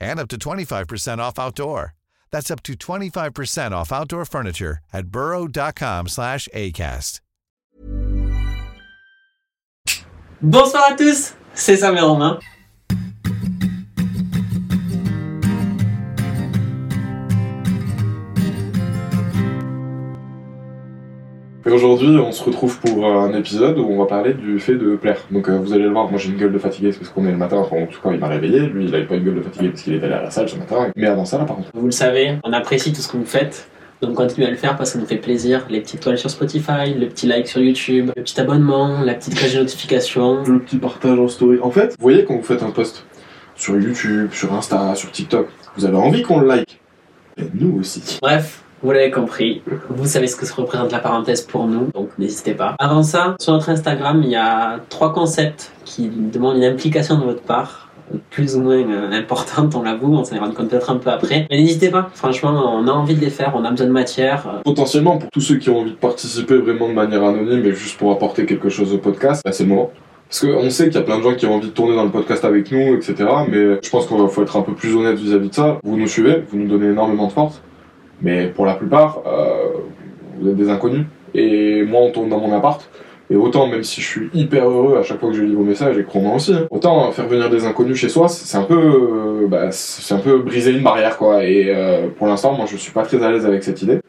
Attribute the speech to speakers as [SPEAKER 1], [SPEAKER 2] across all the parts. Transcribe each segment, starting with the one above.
[SPEAKER 1] and up to 25% off outdoor. That's up to 25% off outdoor furniture at burrow.com slash ACAST.
[SPEAKER 2] Bonsoir à tous, c'est Sam et Romain.
[SPEAKER 3] Et aujourd'hui, on se retrouve pour un épisode où on va parler du fait de plaire. Donc euh, vous allez le voir, moi j'ai une gueule de fatigué parce qu'on est le matin, enfin, en tout cas il m'a réveillé, lui il avait pas une gueule de fatigué parce qu'il était allé à la salle ce matin. Mais avant ça là par contre.
[SPEAKER 2] Vous le savez, on apprécie tout ce que vous faites. Donc continuez à le faire parce que ça nous fait plaisir. Les petites toiles sur Spotify, le petit like sur YouTube, le petit abonnement, la petite cloche de notification.
[SPEAKER 3] Le petit partage en story. En fait, vous voyez quand vous faites un post sur YouTube, sur Insta, sur TikTok, vous avez envie qu'on le like. Et nous aussi.
[SPEAKER 2] Bref, vous l'avez compris, vous savez ce que se représente la parenthèse pour nous, donc n'hésitez pas. Avant ça, sur notre Instagram, il y a trois concepts qui demandent une implication de votre part, plus ou moins euh, importante, on l'avoue, on s'en est rendu compte peut-être un peu après. Mais n'hésitez pas, franchement, on a envie de les faire, on a besoin de matière. euh,
[SPEAKER 3] Potentiellement, pour tous ceux qui ont envie de participer vraiment de manière anonyme et juste pour apporter quelque chose au podcast, bah, c'est le. Parce qu'on sait qu'il y a plein de gens qui ont envie de tourner dans le podcast avec nous, etc. Mais je pense qu'il faut être un peu plus honnête vis-à-vis de ça. Vous nous suivez, vous nous donnez énormément de force. Mais pour la plupart, euh, vous êtes des inconnus. Et moi, on tourne dans mon appart. Et autant, même si je suis hyper heureux à chaque fois que je lis vos messages, et crois-moi aussi, hein, autant faire venir des inconnus chez soi, c'est un peu, euh, bah, c'est un peu briser une barrière, quoi. Et euh, pour l'instant, moi, je suis pas très à l'aise avec cette idée.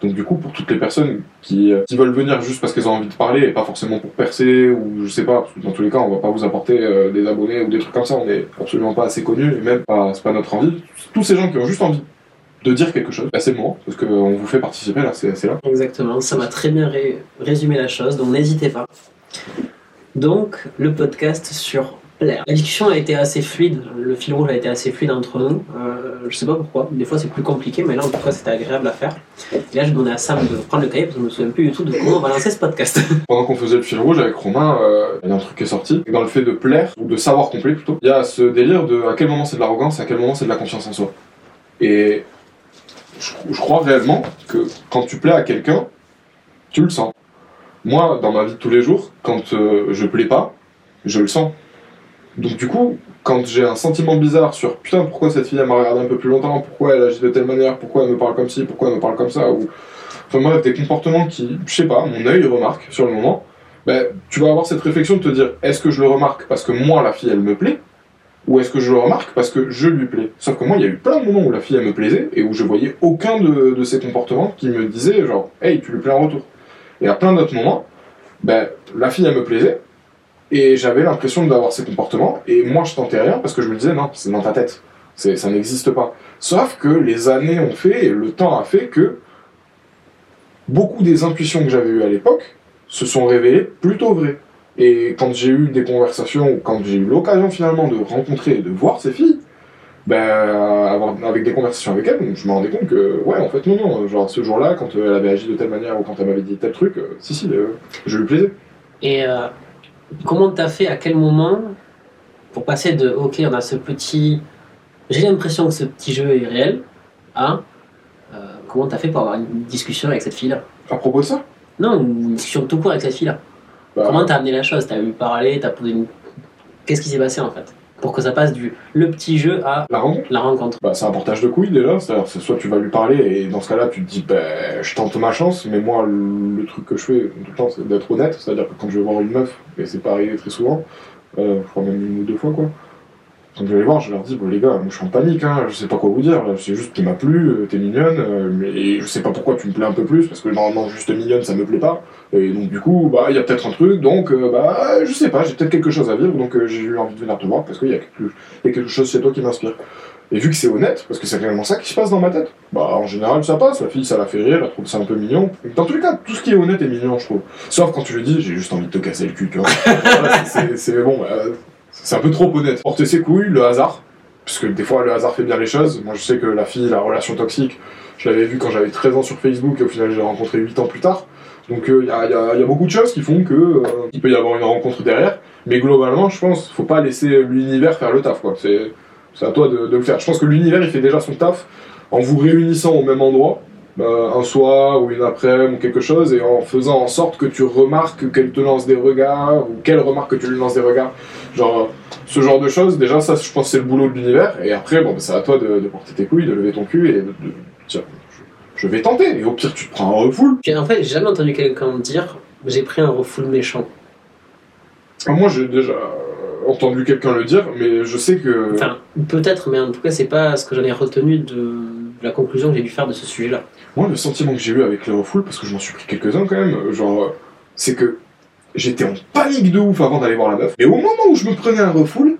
[SPEAKER 3] Donc du coup, pour toutes les personnes qui, euh, qui veulent venir juste parce qu'elles ont envie de parler et pas forcément pour percer ou je sais pas, parce que dans tous les cas, on va pas vous apporter euh, des abonnés ou des trucs comme ça, on est absolument pas assez connus et même pas, c'est pas notre envie. Tous ces gens qui ont juste envie de dire quelque chose, bah, c'est le moment, parce qu'on vous fait participer là, c'est là.
[SPEAKER 2] Exactement, ça m'a très bien ré- résumé la chose, donc n'hésitez pas. Donc, le podcast sur plaire. La discussion a été assez fluide, le fil rouge a été assez fluide entre nous. Euh, je sais pas pourquoi, des fois c'est plus compliqué, mais là en tout cas c'était agréable à faire. Et là je demandais à Sam de prendre le cahier parce que je me souviens plus du tout de comment on va lancer ce podcast.
[SPEAKER 3] Pendant qu'on faisait le fil rouge avec Romain, euh, il y a un truc qui est sorti. Dans le fait de plaire, ou de savoir complet plutôt, il y a ce délire de à quel moment c'est de l'arrogance et à quel moment c'est de la confiance en soi. Et je, crois réellement que quand tu plais à quelqu'un, tu le sens. Moi, dans ma vie de tous les jours, quand euh, je plais pas, je le sens. Donc du coup, quand j'ai un sentiment bizarre sur putain pourquoi cette fille elle m'a regardé un peu plus longtemps, pourquoi elle agit de telle manière, pourquoi elle me parle comme ci, pourquoi elle me parle comme ça, ou enfin bref des comportements qui, je sais pas, mon œil remarque sur le moment, ben, tu vas avoir cette réflexion de te dire est-ce que je le remarque parce que moi la fille elle me plaît? Ou est-ce que je le remarque parce que je lui plais? Sauf que moi il y a eu plein de moments où la fille elle me plaisait et où je voyais aucun de, ces comportements qui me disaient genre hey tu lui plais en retour. Et à plein d'autres moments, ben, la fille elle me plaisait et j'avais l'impression d'avoir ces comportements et moi je tentais rien parce que je me disais non c'est dans ta tête, ça n'existe pas. Sauf que les années ont fait et le temps a fait que beaucoup des intuitions que j'avais eues à l'époque se sont révélées plutôt vraies. Et quand j'ai eu des conversations, quand j'ai eu l'occasion finalement de rencontrer et de voir ces filles, ben, avec des conversations avec elles, je me rendais compte que, ouais, en fait, non, non, genre ce jour-là, quand euh, elle avait agi de telle manière ou quand elle m'avait dit tel truc, euh, si, si, euh, je lui plaisais.
[SPEAKER 2] Et euh, comment t'as fait, à quel moment, pour passer de ok, on a ce petit. J'ai l'impression que ce petit jeu est réel, à. comment t'as fait pour avoir une discussion avec cette fille-là?
[SPEAKER 3] À propos de ça,
[SPEAKER 2] Non, une discussion tout court avec cette fille-là.
[SPEAKER 3] Bah,
[SPEAKER 2] Comment t'as amené la chose T'as vu parler, t'as posé une. Qu'est-ce qui s'est passé en fait Pour que ça passe du le petit jeu à
[SPEAKER 3] La rencontre.
[SPEAKER 2] la rencontre.
[SPEAKER 3] bah, c'est un portage de couilles déjà, c'est-à-dire c'est soit tu vas lui parler et dans ce cas-là tu te dis bah, je tente ma chance, mais moi le, truc que je fais tout le temps c'est d'être honnête, c'est-à-dire que quand je vais voir une meuf, et c'est pas arrivé très souvent, euh, je crois même une ou deux fois quoi, quand je vais les voir je leur dis bon les gars moi je suis en panique, hein, je sais pas quoi vous dire, c'est juste qu'il m'a plu, euh, t'es mignonne, euh, mais je sais pas pourquoi tu me plais un peu plus, parce que normalement juste mignonne ça me plaît pas, et donc du coup bah il y a peut-être un truc, donc euh, bah je sais pas, j'ai peut-être quelque chose à vivre, donc euh, j'ai eu envie de venir te voir parce qu'il y, a quelque- il y a quelque chose chez toi qui m'inspire. Et vu que c'est honnête, parce que c'est réellement ça qui se passe dans ma tête, bah en général ça passe, la fille ça la fait rire, elle trouve ça un peu mignon. Dans tous les cas, tout ce qui est honnête est mignon, je trouve. Sauf quand tu lui dis, j'ai juste envie de te casser le cul, tu vois. Voilà, c'est- bon, bah, c'est un peu trop honnête. Porter ses couilles, le hasard, parce que des fois le hasard fait bien les choses. Moi je sais que la fille, la relation toxique, je l'avais vue quand j'avais 13 ans sur Facebook et au final je l'ai rencontrée 8 ans plus tard. Donc il y, a, y a- beaucoup de choses qui font que euh, il peut y avoir une rencontre derrière, mais globalement je pense faut pas laisser l'univers faire le taf quoi. C'est à toi de, le faire. Je pense que l'univers, il fait déjà son taf en vous réunissant au même endroit, euh, un soir ou une après-midi ou quelque chose, et en faisant en sorte que tu remarques qu'elle te lance des regards, ou qu'elle remarque que tu lui lances des regards. Genre, euh, ce genre de choses, déjà, ça, je pense c'est le boulot de l'univers, et après, bon, bah, c'est à toi de, porter tes couilles, de lever ton cul, et de, de je, vais tenter, et au pire, tu te prends un refoule.
[SPEAKER 2] J'ai- En fait, j'ai jamais entendu quelqu'un dire j'ai pris un refoul méchant.
[SPEAKER 3] Ah, Moi, j'ai déjà entendu quelqu'un le dire, mais je sais que...
[SPEAKER 2] Enfin, peut-être, mais en tout cas, c'est pas ce que j'en ai retenu de la conclusion que j'ai dû faire de ce sujet-là.
[SPEAKER 3] Moi, le sentiment que j'ai eu avec les refoules, parce que je m'en suis pris quelques-uns quand même, genre, euh, c'est que j'étais en panique de ouf avant d'aller voir la meuf. Et au moment où je me prenais un refoule,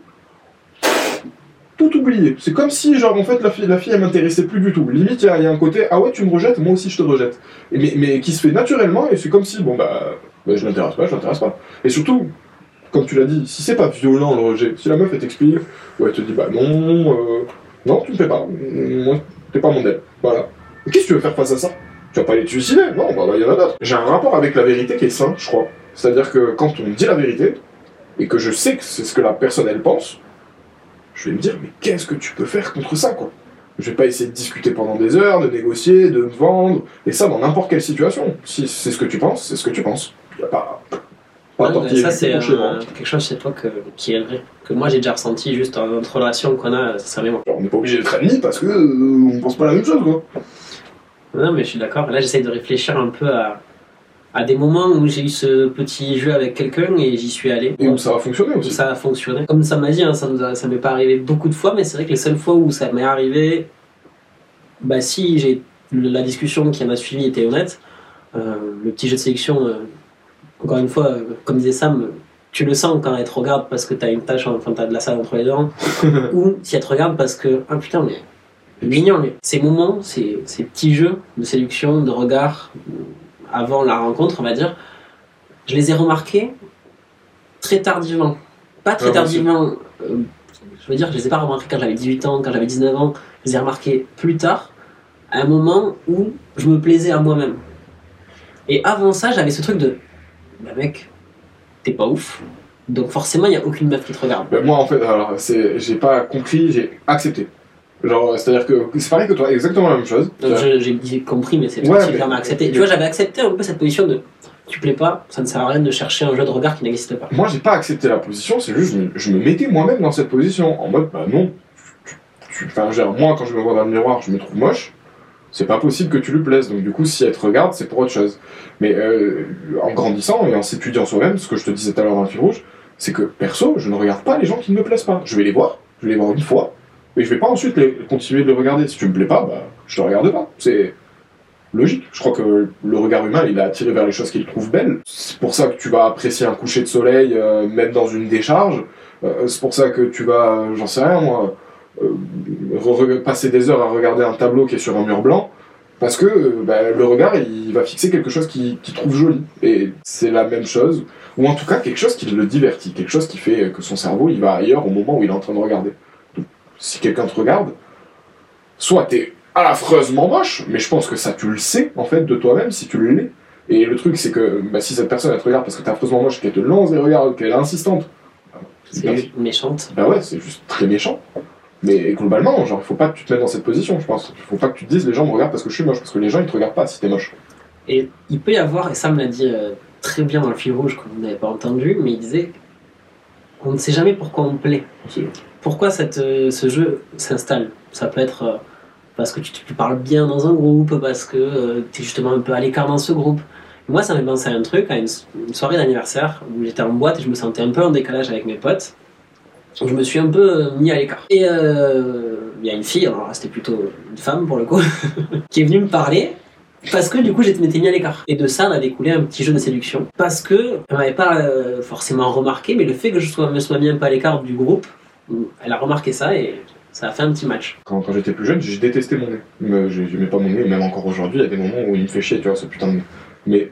[SPEAKER 3] tout oublié. C'est comme si, genre, en fait, la fille, la fille elle m'intéressait plus du tout. Limite, il y, a- un côté, ah ouais, tu me rejettes, moi aussi je te rejette. Et mais, qui se fait naturellement, et c'est comme si, bon, bah, bah, je l'intéresse pas, je l'intéresse pas. Et surtout, comme tu l'as dit, si c'est pas violent le rejet, si la meuf elle t'explique, ou elle te dit, bah non, euh, non, tu me fais pas, moi, t'es pas mon aile. Voilà. Qu'est-ce que tu veux faire face à ça? Tu vas pas aller te suicider? Non, bah il y en a d'autres. J'ai un rapport avec la vérité qui est sain, je crois. C'est-à-dire que quand on me dit la vérité, et que je sais que c'est ce que la personne elle pense, je vais me dire, mais qu'est-ce que tu peux faire contre ça, quoi? Je vais pas essayer de discuter pendant des heures, de négocier, de me vendre, et ça dans n'importe quelle situation. Si c'est ce que tu penses, c'est ce que tu penses. Y a pas. pas
[SPEAKER 2] Ouais, ça, c'est euh, quelque chose chez toi que, qui est vrai. Que moi, j'ai déjà ressenti juste dans notre relation qu'on a, ça moi.
[SPEAKER 3] On n'est pas obligé d'être ennemis parce que euh, on pense pas la même chose, quoi.
[SPEAKER 2] Non, mais je suis d'accord. Là, j'essaye de réfléchir un peu à, à des moments où j'ai eu ce petit jeu avec quelqu'un et j'y suis allé.
[SPEAKER 3] Et où ça va fonctionner
[SPEAKER 2] Où
[SPEAKER 3] aussi.
[SPEAKER 2] ça a fonctionné. Comme ça m'a dit, hein, ça a- ça m'est pas arrivé beaucoup de fois, mais c'est vrai que les seules fois où ça m'est arrivé, bah si j'ai la discussion qui en a suivi était honnête, euh, le petit jeu de sélection, euh, encore une fois, euh, comme disait Sam, tu le sens quand elle te regarde parce que t'as une tâche, enfin t'as de la salle entre les dents, ou si elle te regarde parce que, ah putain, mais mignon. Ces moments, ces, ces petits jeux de séduction, de regard, avant la rencontre, on va dire, je les ai remarqués très tardivement. Pas très
[SPEAKER 3] aussi.
[SPEAKER 2] tardivement, euh, je veux dire, je les ai pas remarqués quand j'avais 18 ans, quand j'avais 19 ans, je les ai remarqués plus tard, à un moment où je me plaisais à moi-même. Et avant ça, j'avais ce truc de, bah mec, t'es pas ouf, donc forcément, il n'y a aucune meuf qui te regarde.
[SPEAKER 3] Ben, moi, en fait, alors, j'ai pas compris, j'ai accepté. Genre, c'est-à-dire que c'est pareil que toi, exactement la même chose.
[SPEAKER 2] J'ai compris, mais c'est
[SPEAKER 3] Ouais,
[SPEAKER 2] qui
[SPEAKER 3] mais-
[SPEAKER 2] accepté. Tu vois, j'avais accepté un peu cette position de tu plais pas, ça ne sert à rien de chercher un jeu de regard qui n'existe pas.
[SPEAKER 3] Moi, j'ai pas accepté la position, c'est juste, je je me mettais moi-même dans cette position, en mode, bah non, enfin, genre, moi, quand je me vois dans le miroir, je me trouve moche, c'est pas possible que tu lui plaises, donc du coup, si elle te regarde, c'est pour autre chose. Mais euh, en grandissant et en s'étudiant soi-même, ce que je te disais tout à l'heure dans le fil rouge, c'est que perso, je ne regarde pas les gens qui ne me plaisent pas. Je vais les voir, je vais les voir une fois, mais je vais pas ensuite continuer de les regarder. Si tu me plais pas, bah, je te regarde pas. C'est logique. Je crois que le regard humain, il est attiré vers les choses qu'il trouve belles. C'est pour ça que tu vas apprécier un coucher de soleil, euh, même dans une décharge. Euh, c'est pour ça que tu vas, j'en sais rien moi, euh, passer des heures à regarder un tableau qui est sur un mur blanc. Parce que bah, le regard, il va fixer quelque chose qu'il qu'il trouve joli. Et c'est la même chose. Ou en tout cas, quelque chose qui le divertit. Quelque chose qui fait que son cerveau, il va ailleurs au moment où il est en train de regarder. Si quelqu'un te regarde, soit t'es affreusement moche, mais je pense que ça, tu le sais, en fait, de toi-même, si tu l'es. Et le truc, c'est que bah, si cette personne, elle te regarde parce que t'es affreusement moche, qu'elle te lance des regards, qu'elle est insistante, c'est
[SPEAKER 2] C'est méchante.
[SPEAKER 3] bah ouais, c'est juste très méchant. Mais globalement, genre, il faut pas que tu te mettes dans cette position, je pense. Il faut pas que tu te dises les gens me regardent parce que je suis moche, parce que les gens ils te regardent pas si t'es moche.
[SPEAKER 2] Et il peut y avoir, et ça me l'a dit euh, très bien dans le fil rouge que vous n'avez pas entendu, mais il disait on ne sait jamais pourquoi on plaît. Pourquoi cette, euh, ce jeu s'installe? Ça peut être euh, parce que tu, parles bien dans un groupe, parce que tu es justement un peu à l'écart dans ce groupe. Moi, ça m'a pensé à un truc, à une, soirée d'anniversaire où j'étais en boîte et je me sentais un peu en décalage avec mes potes. Je me suis un peu euh, mis à l'écart. Et euh, il y a une fille, alors c'était plutôt une femme pour le coup, qui est venue me parler parce que du coup j'étais m'étais mis à l'écart. Et de ça, on a découlé un petit jeu de séduction. Parce que elle m'avait pas euh, forcément remarqué, mais le fait que je sois, me sois mis un peu à l'écart du groupe, elle a remarqué ça et ça a fait un petit match.
[SPEAKER 3] Quand, j'étais plus jeune, j'ai détesté mon nez. Mais je- J'aimais pas mon nez, même encore aujourd'hui, il y a des moments où il me fait chier, tu vois, ce putain de nez. Mais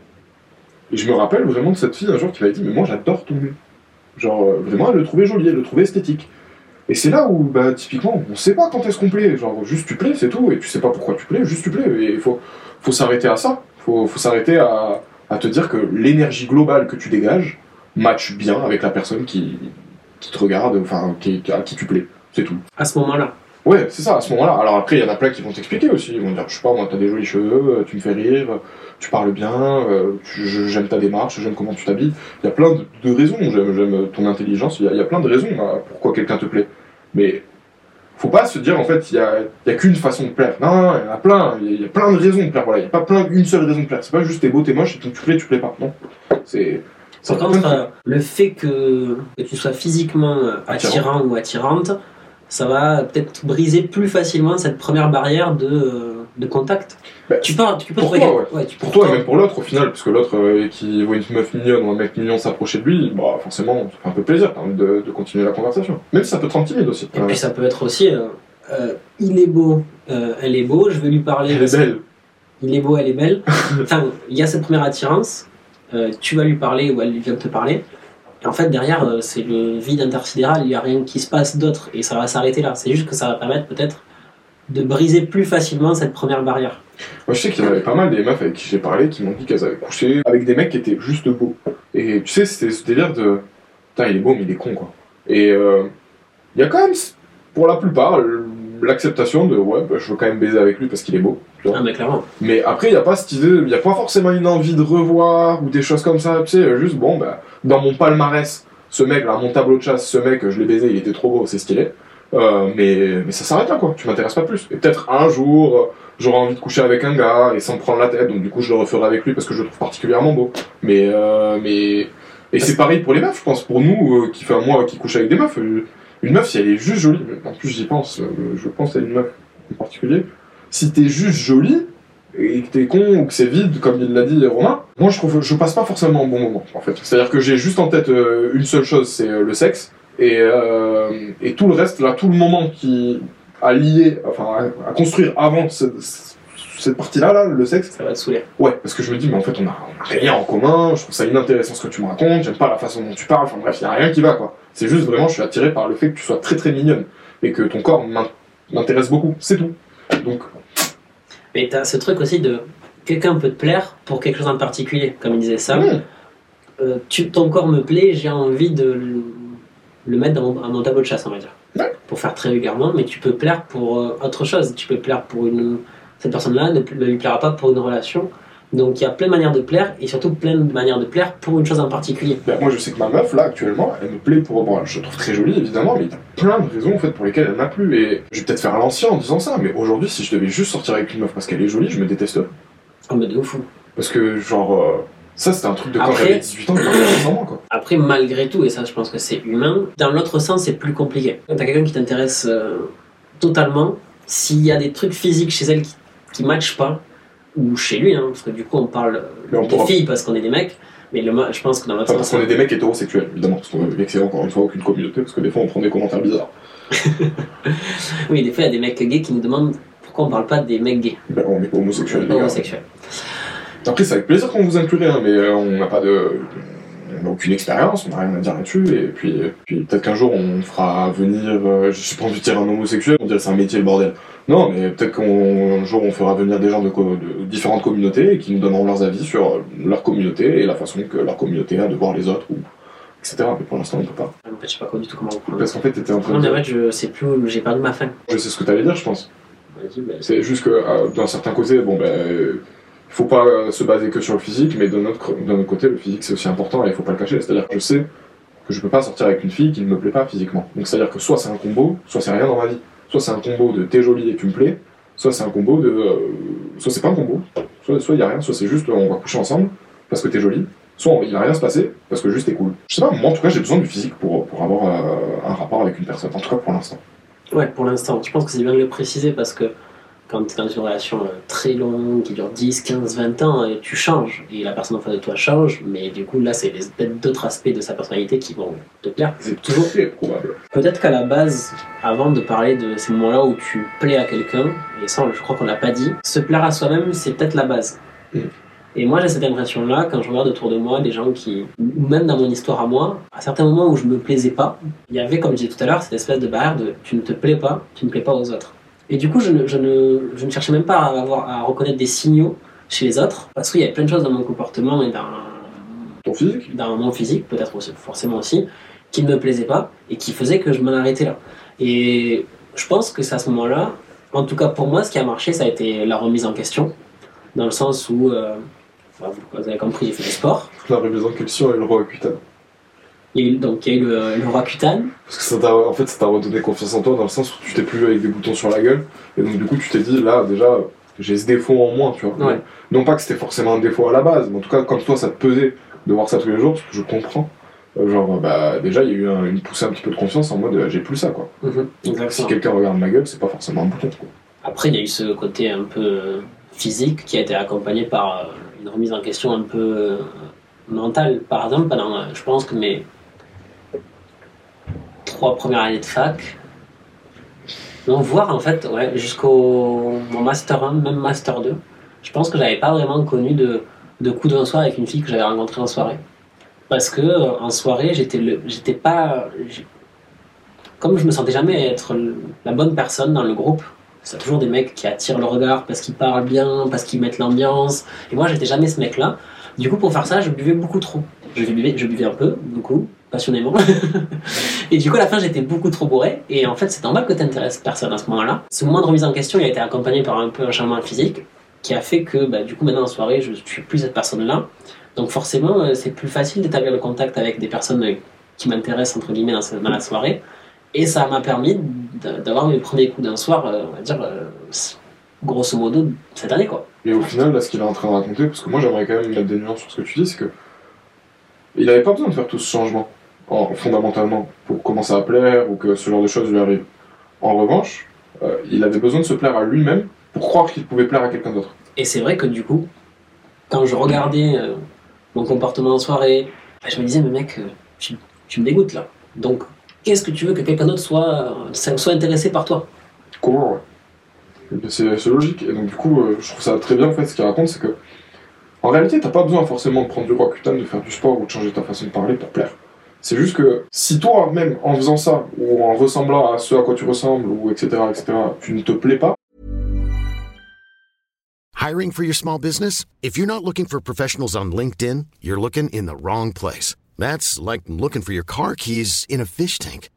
[SPEAKER 3] je me rappelle vraiment de cette fille un jour qui m'avait dit Mais moi j'adore ton nez. Genre, euh, vraiment, elle le trouvait joli, elle le trouvait esthétique. Et c'est là où, bah, typiquement, on sait pas quand est-ce qu'on plaît. Genre, juste tu plais, c'est tout. Et tu sais pas pourquoi tu plais, juste tu plais. Et il faut, faut s'arrêter à ça. Faut, faut s'arrêter à, à te dire que l'énergie globale que tu dégages match bien avec la personne qui, qui te regarde, enfin, qui, à qui tu plais. C'est tout.
[SPEAKER 2] À ce moment-là.
[SPEAKER 3] Ouais, c'est ça, à ce moment-là. Alors après, il y en a plein qui vont t'expliquer aussi. Ils vont dire, je sais pas, moi, t'as des jolis cheveux, euh, tu me fais rire, tu parles bien, euh, j'aime ta démarche, j'aime comment tu t'habilles. Il y a plein de, de raisons. J'aime, ton intelligence. Il y, a, il y a plein de raisons à pourquoi quelqu'un te plaît. Mais faut pas se dire, en fait, il y a, il y a qu'une façon de plaire. Non, il y en a plein. Il y a, il y a plein de raisons de plaire. Voilà, il y a pas plein, une seule raison de plaire. C'est pas juste t'es beau, t'es moche, et donc tu plais, tu plais pas. Non. C'est.
[SPEAKER 2] Par contre, euh, le fait que, que tu sois physiquement euh, attirant ou attirante, ça va peut-être briser plus facilement cette première barrière de, euh, de contact.
[SPEAKER 3] Bah,
[SPEAKER 2] tu peux, tu peux
[SPEAKER 3] pour toi,
[SPEAKER 2] quel- ouais, tu
[SPEAKER 3] Pour toi et même pour l'autre au final, parce que l'autre euh, qui voit une meuf mignonne ou un mec mignon s'approcher de lui, bah forcément ça fait un peu plaisir envie de, de continuer la conversation. Même si ça peut te rendre timide aussi.
[SPEAKER 2] Et puis ça peut être aussi, euh, il est beau, elle est beau, je vais lui parler.
[SPEAKER 3] Elle est belle.
[SPEAKER 2] Il est beau, elle est belle. enfin, il y a cette première attirance, euh, tu vas lui parler ou elle vient te parler. Et en fait, derrière, euh, c'est le vide intersidéral, il n'y a rien qui se passe d'autre et ça va s'arrêter là. C'est juste que ça va permettre peut-être de briser plus facilement cette première barrière.
[SPEAKER 3] Moi je sais qu'il y en avait pas mal des meufs avec qui j'ai parlé qui m'ont dit qu'elles avaient couché avec des mecs qui étaient juste beaux. Et tu sais, c'était ce délire de putain il est beau mais il est con quoi. Et euh, il y a quand même, pour la plupart, l'acceptation de ouais bah, je veux quand même baiser avec lui parce qu'il est beau. tu vois.
[SPEAKER 2] Ah, mais clairement.
[SPEAKER 3] Mais après, il n'y a pas cette idée, il n'y a pas forcément une envie de revoir ou des choses comme ça. Tu sais, juste, bon, bah, dans mon palmarès, ce mec, là, mon tableau de chasse, ce mec, je l'ai baisé, il était trop beau, c'est stylé. Euh, mais, mais ça s'arrête là, quoi. Tu m'intéresses pas plus. Et peut-être un jour, j'aurai envie de coucher avec un gars et sans me prendre la tête, donc du coup, je le referai avec lui parce que je le trouve particulièrement beau. Mais, euh, mais, et c'est pareil pour les meufs, je pense. Pour nous, euh, qui, enfin, moi, qui couche avec des meufs, euh, une meuf, si elle est juste jolie, en plus, j'y pense, euh, je pense à une meuf en particulier. Si t'es juste jolie, et que t'es con ou que c'est vide, comme il l'a dit Romain, moi je trouve je passe pas forcément un bon moment en fait. C'est-à-dire que j'ai juste en tête euh, une seule chose, c'est euh, le sexe, et, et tout le reste, là, tout le moment qui a lié, enfin à construire avant ce- cette partie-là, là, le sexe,
[SPEAKER 2] Ça va te saouler.
[SPEAKER 3] ouais, parce que je me dis, mais en fait on a, on a rien en commun, je trouve ça inintéressant ce que tu me racontes, j'aime pas la façon dont tu parles, enfin bref, y a rien qui va quoi. C'est juste vraiment, je suis attiré par le fait que tu sois très très mignonne, et que ton corps m'in- m'intéresse beaucoup, c'est tout. Donc,
[SPEAKER 2] Mais t'as ce truc aussi de quelqu'un peut te plaire pour quelque chose en particulier, comme il disait ça.
[SPEAKER 3] ouais.
[SPEAKER 2] Euh, tu, ton corps me plaît, j'ai envie de le, le mettre dans mon, mon tableau de chasse, on va dire. Pour faire très vulgairement, mais tu peux plaire pour euh, autre chose. Tu peux plaire pour une. Cette personne-là ne, lui plaira pas pour une relation. Donc il y a plein de manières de plaire, et surtout plein de manières de plaire pour une chose en particulier.
[SPEAKER 3] Ben, moi, je sais que ma meuf, là, actuellement, elle me plaît pour. Bon, je la trouve très jolie, évidemment, mais il y a plein de raisons, en fait, pour lesquelles elle m'a plu. Et je vais peut-être faire l'ancien en disant ça, mais aujourd'hui, si je devais juste sortir avec une meuf parce qu'elle est jolie, je me détesterais.
[SPEAKER 2] Oh, mais de fou.
[SPEAKER 3] Parce que, genre, euh, ça, c'était un truc de quand j'avais 18 ans, 16 ans, quoi.
[SPEAKER 2] Après, malgré tout, et ça je pense que c'est humain, dans l'autre sens c'est plus compliqué. Quand t'as quelqu'un qui t'intéresse euh, totalement, s'il y a des trucs physiques chez elle qui, qui matchent pas, ou chez lui, hein, parce que du coup on parle
[SPEAKER 3] on
[SPEAKER 2] des
[SPEAKER 3] pourra-
[SPEAKER 2] filles parce qu'on est des mecs, mais le, je pense que dans l'autre
[SPEAKER 3] Enfin, parce qu'on est des mecs hétérosexuels, évidemment, parce qu'on veut vexer encore une fois aucune communauté, parce que des fois, on prend des commentaires bizarres.
[SPEAKER 2] Oui, des fois il y a des mecs gays qui nous demandent pourquoi on parle pas des mecs gays,
[SPEAKER 3] Ben, on pas homosexuels,
[SPEAKER 2] homosexuels.
[SPEAKER 3] Après, c'est avec plaisir qu'on vous inclurait, hein, mais euh, on n'a pas de. On n'a aucune expérience, on n'a rien à dire là-dessus, et puis, euh, puis peut-être qu'un jour on fera venir, euh, je sais pas envie de dire un homosexuel, on dirait c'est un métier le bordel. Non, mais peut-être qu'un jour on fera venir des gens de, différentes communautés et qui nous donneront leurs avis sur leur communauté et la façon que leur communauté a de voir les autres, ou etc. Mais pour l'instant on peut pas.
[SPEAKER 2] En fait, je sais pas quoi du tout comment on.
[SPEAKER 3] Parce qu'en fait t'étais en train
[SPEAKER 2] Non,
[SPEAKER 3] de
[SPEAKER 2] mais en
[SPEAKER 3] dire.
[SPEAKER 2] fait, je sais plus, où j'ai perdu ma fin.
[SPEAKER 3] Je sais ce que t'allais dire, je pense.
[SPEAKER 2] Bah,
[SPEAKER 3] C'est juste que euh, d'un certain côté, bon ben, euh, il faut pas euh, se baser que sur le physique, mais d'un autre côté, le physique c'est aussi important et il faut pas le cacher. C'est-à-dire que je sais que je peux pas sortir avec une fille qui ne me plaît pas physiquement. Donc c'est-à-dire que soit c'est un combo, soit c'est rien dans ma vie. Soit c'est un combo de t'es jolie et tu me plais, soit c'est un combo de. euh, soit c'est pas un combo, soit soit il y a rien, soit c'est juste on va coucher ensemble parce que t'es jolie, soit il va rien se passer parce que juste t'es cool. Je sais pas, moi en tout cas j'ai besoin du physique pour, pour avoir euh, un rapport avec une personne, en tout cas pour l'instant.
[SPEAKER 2] Ouais, pour l'instant. Je pense que c'est bien de le préciser parce que quand tu es dans une relation euh, très longue, qui dure 10, 15, 20 ans, et tu changes. Et la personne en face de toi change, mais du coup, là, c'est peut-être d'autres aspects de sa personnalité qui vont te plaire.
[SPEAKER 3] C'est toujours probable.
[SPEAKER 2] Peut-être qu'à la base, avant de parler de ces moments-là où tu plais à quelqu'un, et ça, je crois qu'on l'a pas dit, se plaire à soi-même, c'est peut-être la base.
[SPEAKER 3] Mm.
[SPEAKER 2] Et moi, j'ai cette impression-là, quand je regarde autour de moi des gens qui, ou même dans mon histoire à moi, à certains moments où je me plaisais pas, il y avait, comme je disais tout à l'heure, cette espèce de barrière de tu ne te plais pas, tu ne plais pas aux autres. Et du coup, je ne, je ne, je ne cherchais même pas à, avoir, à reconnaître des signaux chez les autres, parce qu'il y avait plein de choses dans mon comportement et dans,
[SPEAKER 3] Ton physique
[SPEAKER 2] dans mon physique, peut-être aussi- forcément aussi, qui ne me plaisait pas et qui faisait que je m'en arrêtais là. Et je pense que c'est à ce moment-là, en tout cas pour moi, ce qui a marché, ça a été la remise en question, dans le sens où, euh, enfin, vous vous avez compris, j'ai fait du sport.
[SPEAKER 3] La remise en question et le roi Akutan.
[SPEAKER 2] Il y a eu, donc il y a eu le, le roi Cutane,
[SPEAKER 3] Parce que ça t'a, en fait, ça t'a redonné confiance en toi dans le sens où tu t'es plus avec des boutons sur la gueule. Et donc, du coup, tu t'es dit, là, déjà, j'ai ce défaut en moins, tu vois.
[SPEAKER 2] Ouais.
[SPEAKER 3] Non pas que c'était forcément un défaut à la base, mais en tout cas, comme toi, ça te pesait de voir ça tous les jours, parce que je comprends. Euh, Genre, bah, déjà, il y a eu un- une poussée un petit peu de confiance en mode, euh, j'ai plus ça, quoi. Si
[SPEAKER 2] Exactement.
[SPEAKER 3] quelqu'un regarde ma gueule, c'est pas forcément un bouton, quoi.
[SPEAKER 2] Après, il y a eu ce côté un peu euh, physique qui a été accompagné par une remise en question un peu mentale. Par exemple, pendant, je pense que mes trois premières années de fac, non, voire en fait, ouais, jusqu'au master 1, même master 2, je pense que j'avais pas vraiment connu de, de coup d'un soir avec une fille que j'avais rencontrée en soirée. Parce que euh, en soirée, j'étais le- j'étais pas. Comme je me sentais jamais être la bonne personne dans le groupe, c'est toujours des mecs qui attirent le regard parce qu'ils parlent bien, parce qu'ils mettent l'ambiance. Et moi, j'étais jamais ce mec-là. Du coup, pour faire ça, je buvais beaucoup trop. Je buvais, je buvais un peu, beaucoup, et du coup, à la fin, j'étais beaucoup trop bourré. Et en fait, c'est normal que t'intéresses personne à ce moment-là. Ce moment de remise en question, il a été accompagné par un peu un changement physique qui a fait que, bah, du coup, maintenant en soirée, je suis plus cette personne-là. Donc forcément, euh, c'est plus facile d'établir le contact avec des personnes qui m'intéressent, entre guillemets, dans, la soirée. Et ça m'a permis d'avoir mes premiers coups d'un soir, euh, on va dire, euh, grosso modo, cette année, quoi.
[SPEAKER 3] Et au final, là, ce qu'il est en train de raconter, parce que moi j'aimerais quand même mettre des nuances sur ce que tu dis, c'est que il avait pas besoin de faire tout ce changement, en, fondamentalement, pour commencer à plaire ou que ce genre de choses lui arrive. En revanche, euh, il avait besoin de se plaire à lui-même pour croire qu'il pouvait plaire à quelqu'un d'autre.
[SPEAKER 2] Et c'est vrai que du coup, quand je regardais euh, mon comportement en soirée, bah, je me disais, mais mec, euh, tu, tu me dégoûtes là. Donc, qu'est-ce que tu veux que quelqu'un d'autre soit, soit intéressé par toi?
[SPEAKER 3] Comment ouais. Eh C'est c'est logique. Et donc, du coup, euh, je trouve ça très bien en fait ce qu'il raconte, c'est que en réalité, t'as pas besoin forcément de prendre du roi cutane, de faire du sport ou de changer ta façon de parler pour plaire. C'est juste que si toi, même en faisant ça, ou en ressemblant à ce à quoi tu ressembles, ou etc., etc., tu ne te plais pas,
[SPEAKER 4] Hiring for your small business? If you're not looking for professionals on LinkedIn, you're looking in the wrong place. That's like looking for your car keys in a fish tank.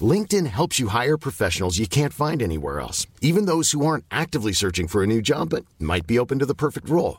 [SPEAKER 4] LinkedIn helps you hire professionals you can't find anywhere else, even those who aren't actively searching for a new job but might be open to the perfect role.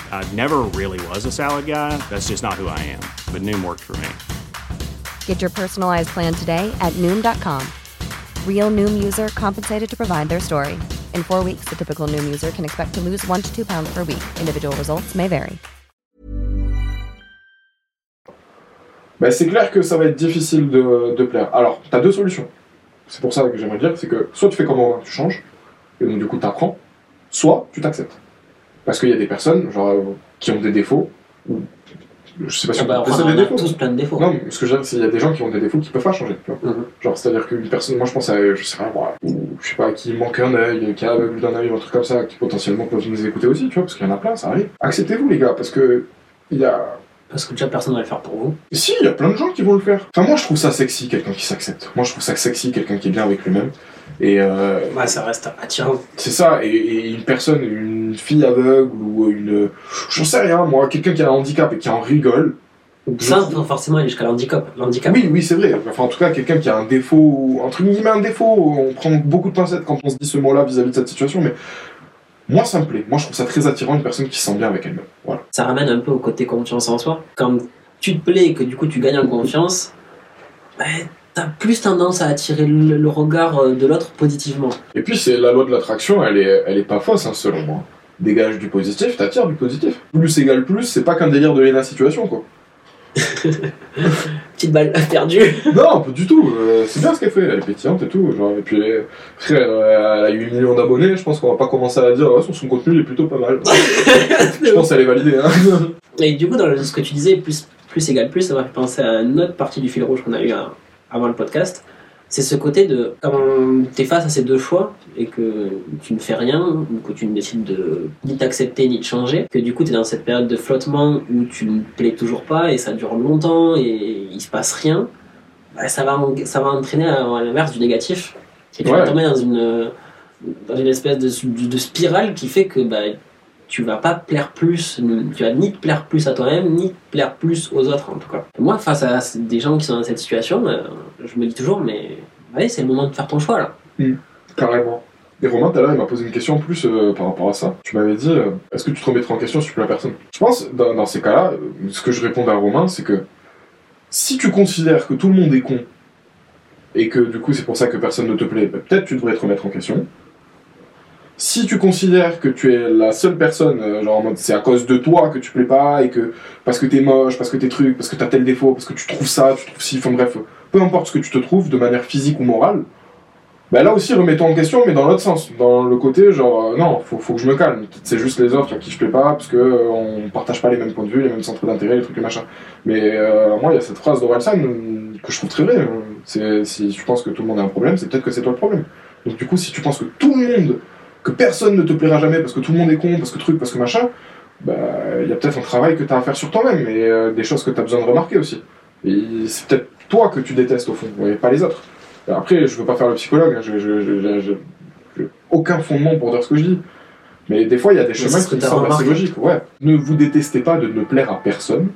[SPEAKER 5] I never really was a salad guy. That's just not who I am. But Noom worked for me.
[SPEAKER 6] Get your personalized plan today at Noom.com. Real Noom user compensated to provide their story. In four weeks, the typical Noom user can expect to lose one to two pounds per week. Individual results may vary.
[SPEAKER 3] bah, c'est clair que ça va être difficile de, de plaire. Alors, t'as deux solutions. C'est pour ça que j'aimerais dire, c'est que soit tu fais comme moi, tu changes, et donc du coup t'apprends, soit tu t'acceptes. Parce qu'il y a des personnes, genre, qui ont des défauts, ou je sais pas si on
[SPEAKER 2] Bah, enfin, on
[SPEAKER 3] des
[SPEAKER 2] a
[SPEAKER 3] défauts.
[SPEAKER 2] tous plein de défauts.
[SPEAKER 3] Non, mais ce que je veux dire, c'est qu'il y a des gens qui ont des défauts qui peuvent pas changer. Tu vois.
[SPEAKER 2] Mhm.
[SPEAKER 3] Genre, c'est-à-dire qu'une personne, moi je pense à, je sais pas, moi, je sais pas, qui manque un œil, qui est aveugle d'un œil, ou un truc comme ça, qui potentiellement peuvent nous écouter aussi, tu vois, parce qu'il y en a plein, ça arrive. Acceptez-vous, les gars, parce que il y a.
[SPEAKER 2] Parce que déjà personne va le faire pour vous.
[SPEAKER 3] Si, il y a plein de gens qui vont le faire. Enfin, moi, je trouve ça sexy, quelqu'un qui s'accepte. Moi, je trouve ça sexy, quelqu'un qui est bien avec lui-même. Et
[SPEAKER 2] Ouais, ça reste attirant.
[SPEAKER 3] c'est ça, et, et une personne, une fille aveugle ou une. J'en sais rien, moi, quelqu'un qui a un handicap et qui en rigole.
[SPEAKER 2] Ça, forcément aller jusqu'à l'handicap. L'handicap.
[SPEAKER 3] Oui, oui, c'est vrai. Enfin, en tout cas, quelqu'un qui a un défaut, entre guillemets un défaut, on prend beaucoup de pincettes quand on se dit ce mot-là vis-à-vis de cette situation, mais moi, ça me plaît. Moi, je trouve ça très attirant, une personne qui se sent bien avec elle-même. Voilà.
[SPEAKER 2] Ça ramène un peu au côté confiance en soi. Quand tu te plais et que du coup tu gagnes en confiance, bah, t'as plus tendance à attirer le, le regard euh, de l'autre positivement.
[SPEAKER 3] Et puis, c'est la loi de l'attraction, elle est, elle est pas fausse, hein, selon moi. Dégage du positif, t'attires du positif. Plus égale plus, c'est pas qu'un délire de Lena situation, quoi.
[SPEAKER 2] Petite balle perdue.
[SPEAKER 3] Non, pas du tout. euh, c'est bien ce qu'elle fait. Elle est pétillante et tout. Genre, et puis, frère, euh, elle a 8 millions d'abonnés. Je pense qu'on va pas commencer à dire, ouais, son, contenu il est plutôt pas mal. je pense qu'elle est validée. Hein.
[SPEAKER 2] Et du coup, dans ce que tu disais, plus, plus égale plus, ça m'a fait penser à une autre partie du fil rouge qu'on a eu à- avant le podcast. C'est ce côté de quand tu es face à ces deux choix et que tu ne fais rien, ou que tu ne décides de ni t'accepter ni de changer, que du coup tu es dans cette période de flottement où tu ne plais toujours pas et ça dure longtemps et il se passe rien, bah, ça, va, ça va entraîner à, à l'inverse du négatif. Et tu vas
[SPEAKER 3] Ouais.
[SPEAKER 2] tomber dans une, dans une espèce de, de spirale qui fait que bah, tu vas pas plaire plus, tu vas ni te plaire plus à toi-même, ni te plaire plus aux autres en tout cas. Moi, face à des gens qui sont dans cette situation, euh, je me dis toujours, mais ouais, c'est le moment de faire ton choix là.
[SPEAKER 3] Carrément. Et Romain, tout à l'heure, il m'a posé une question en plus euh, par rapport à ça. Tu m'avais dit, euh, est-ce que tu te remettrais en question si tu plais à personne? Je pense, dans, ces cas-là, ce que je réponds à Romain, c'est que si tu considères que tout le monde est con, et que du coup c'est pour ça que personne ne te plaît, bah, peut-être tu devrais te remettre en question. Si tu considères que tu es la seule personne, euh, genre en mode c'est à cause de toi que tu plais pas, et que parce que t'es moche, parce que t'es truc, parce que t'as tel défaut, parce que tu trouves ça, tu trouves ci, enfin bref, peu importe ce que tu te trouves de manière physique ou morale, bah là aussi, remettons en question, mais dans l'autre sens. Dans le côté, genre, euh, non, faut, faut que je me calme. C'est juste les autres à qui je plais pas, parce que euh, on partage pas les mêmes points de vue, les mêmes centres d'intérêt, les trucs et machin. Mais euh, moi, il y a cette phrase d'Orelsan que je trouve très vraie. hein. C'est si tu penses que tout le monde a un problème, c'est peut-être que c'est toi le problème. Donc du coup, si tu penses que tout le monde, que personne ne te plaira jamais parce que tout le monde est con, parce que truc, parce que machin, bah il y a peut-être un travail que tu as à faire sur toi-même et euh, des choses que tu as besoin de remarquer aussi. Et c'est peut-être toi que tu détestes au fond, et pas les autres. Après, je veux pas faire le psychologue, hein, je, je, je- je- aucun fondement pour dire ce que je dis. Mais des fois, il y a des chemins qui me semblent assez logiques. Ouais. Ne vous détestez pas de ne plaire à personne.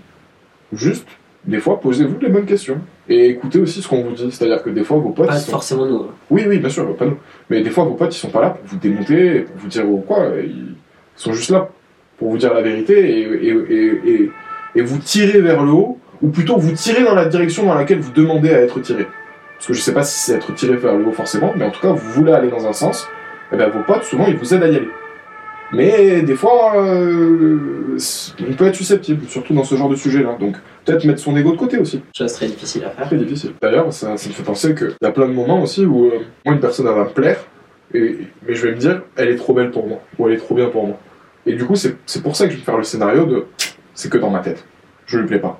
[SPEAKER 3] Juste, des fois, posez-vous les bonnes questions. Et écoutez aussi ce qu'on vous dit. C'est-à-dire que des fois, vos potes.
[SPEAKER 2] Pas
[SPEAKER 3] sont-
[SPEAKER 2] forcément nous. hein.
[SPEAKER 3] Oui, oui, bien sûr, pas nous. Mais des fois, vos potes, ils sont pas là pour vous démonter, pour vous dire oh, quoi. Ils sont juste là pour vous dire la vérité et, et, et, et, et vous tirer vers le haut, ou plutôt vous tirer dans la direction dans laquelle vous demandez à être tiré. Parce que je sais pas si c'est être tiré vers le haut forcément, mais en tout cas, vous voulez aller dans un sens, et bien vos potes, souvent, ils vous aident à y aller. Mais des fois, euh, on peut être susceptible, surtout dans ce genre de sujet-là. Donc, peut-être mettre son ego de côté aussi.
[SPEAKER 2] Chose très difficile à faire.
[SPEAKER 3] Très difficile. D'ailleurs, ça, ça me fait penser qu'il y a plein de moments aussi où euh, moi, une personne, elle va me plaire, et, mais je vais me dire, elle est trop belle pour moi, ou elle est trop bien pour moi. Et du coup, c'est c'est pour ça que je vais faire le scénario de c'est que dans ma tête. Je lui plais pas.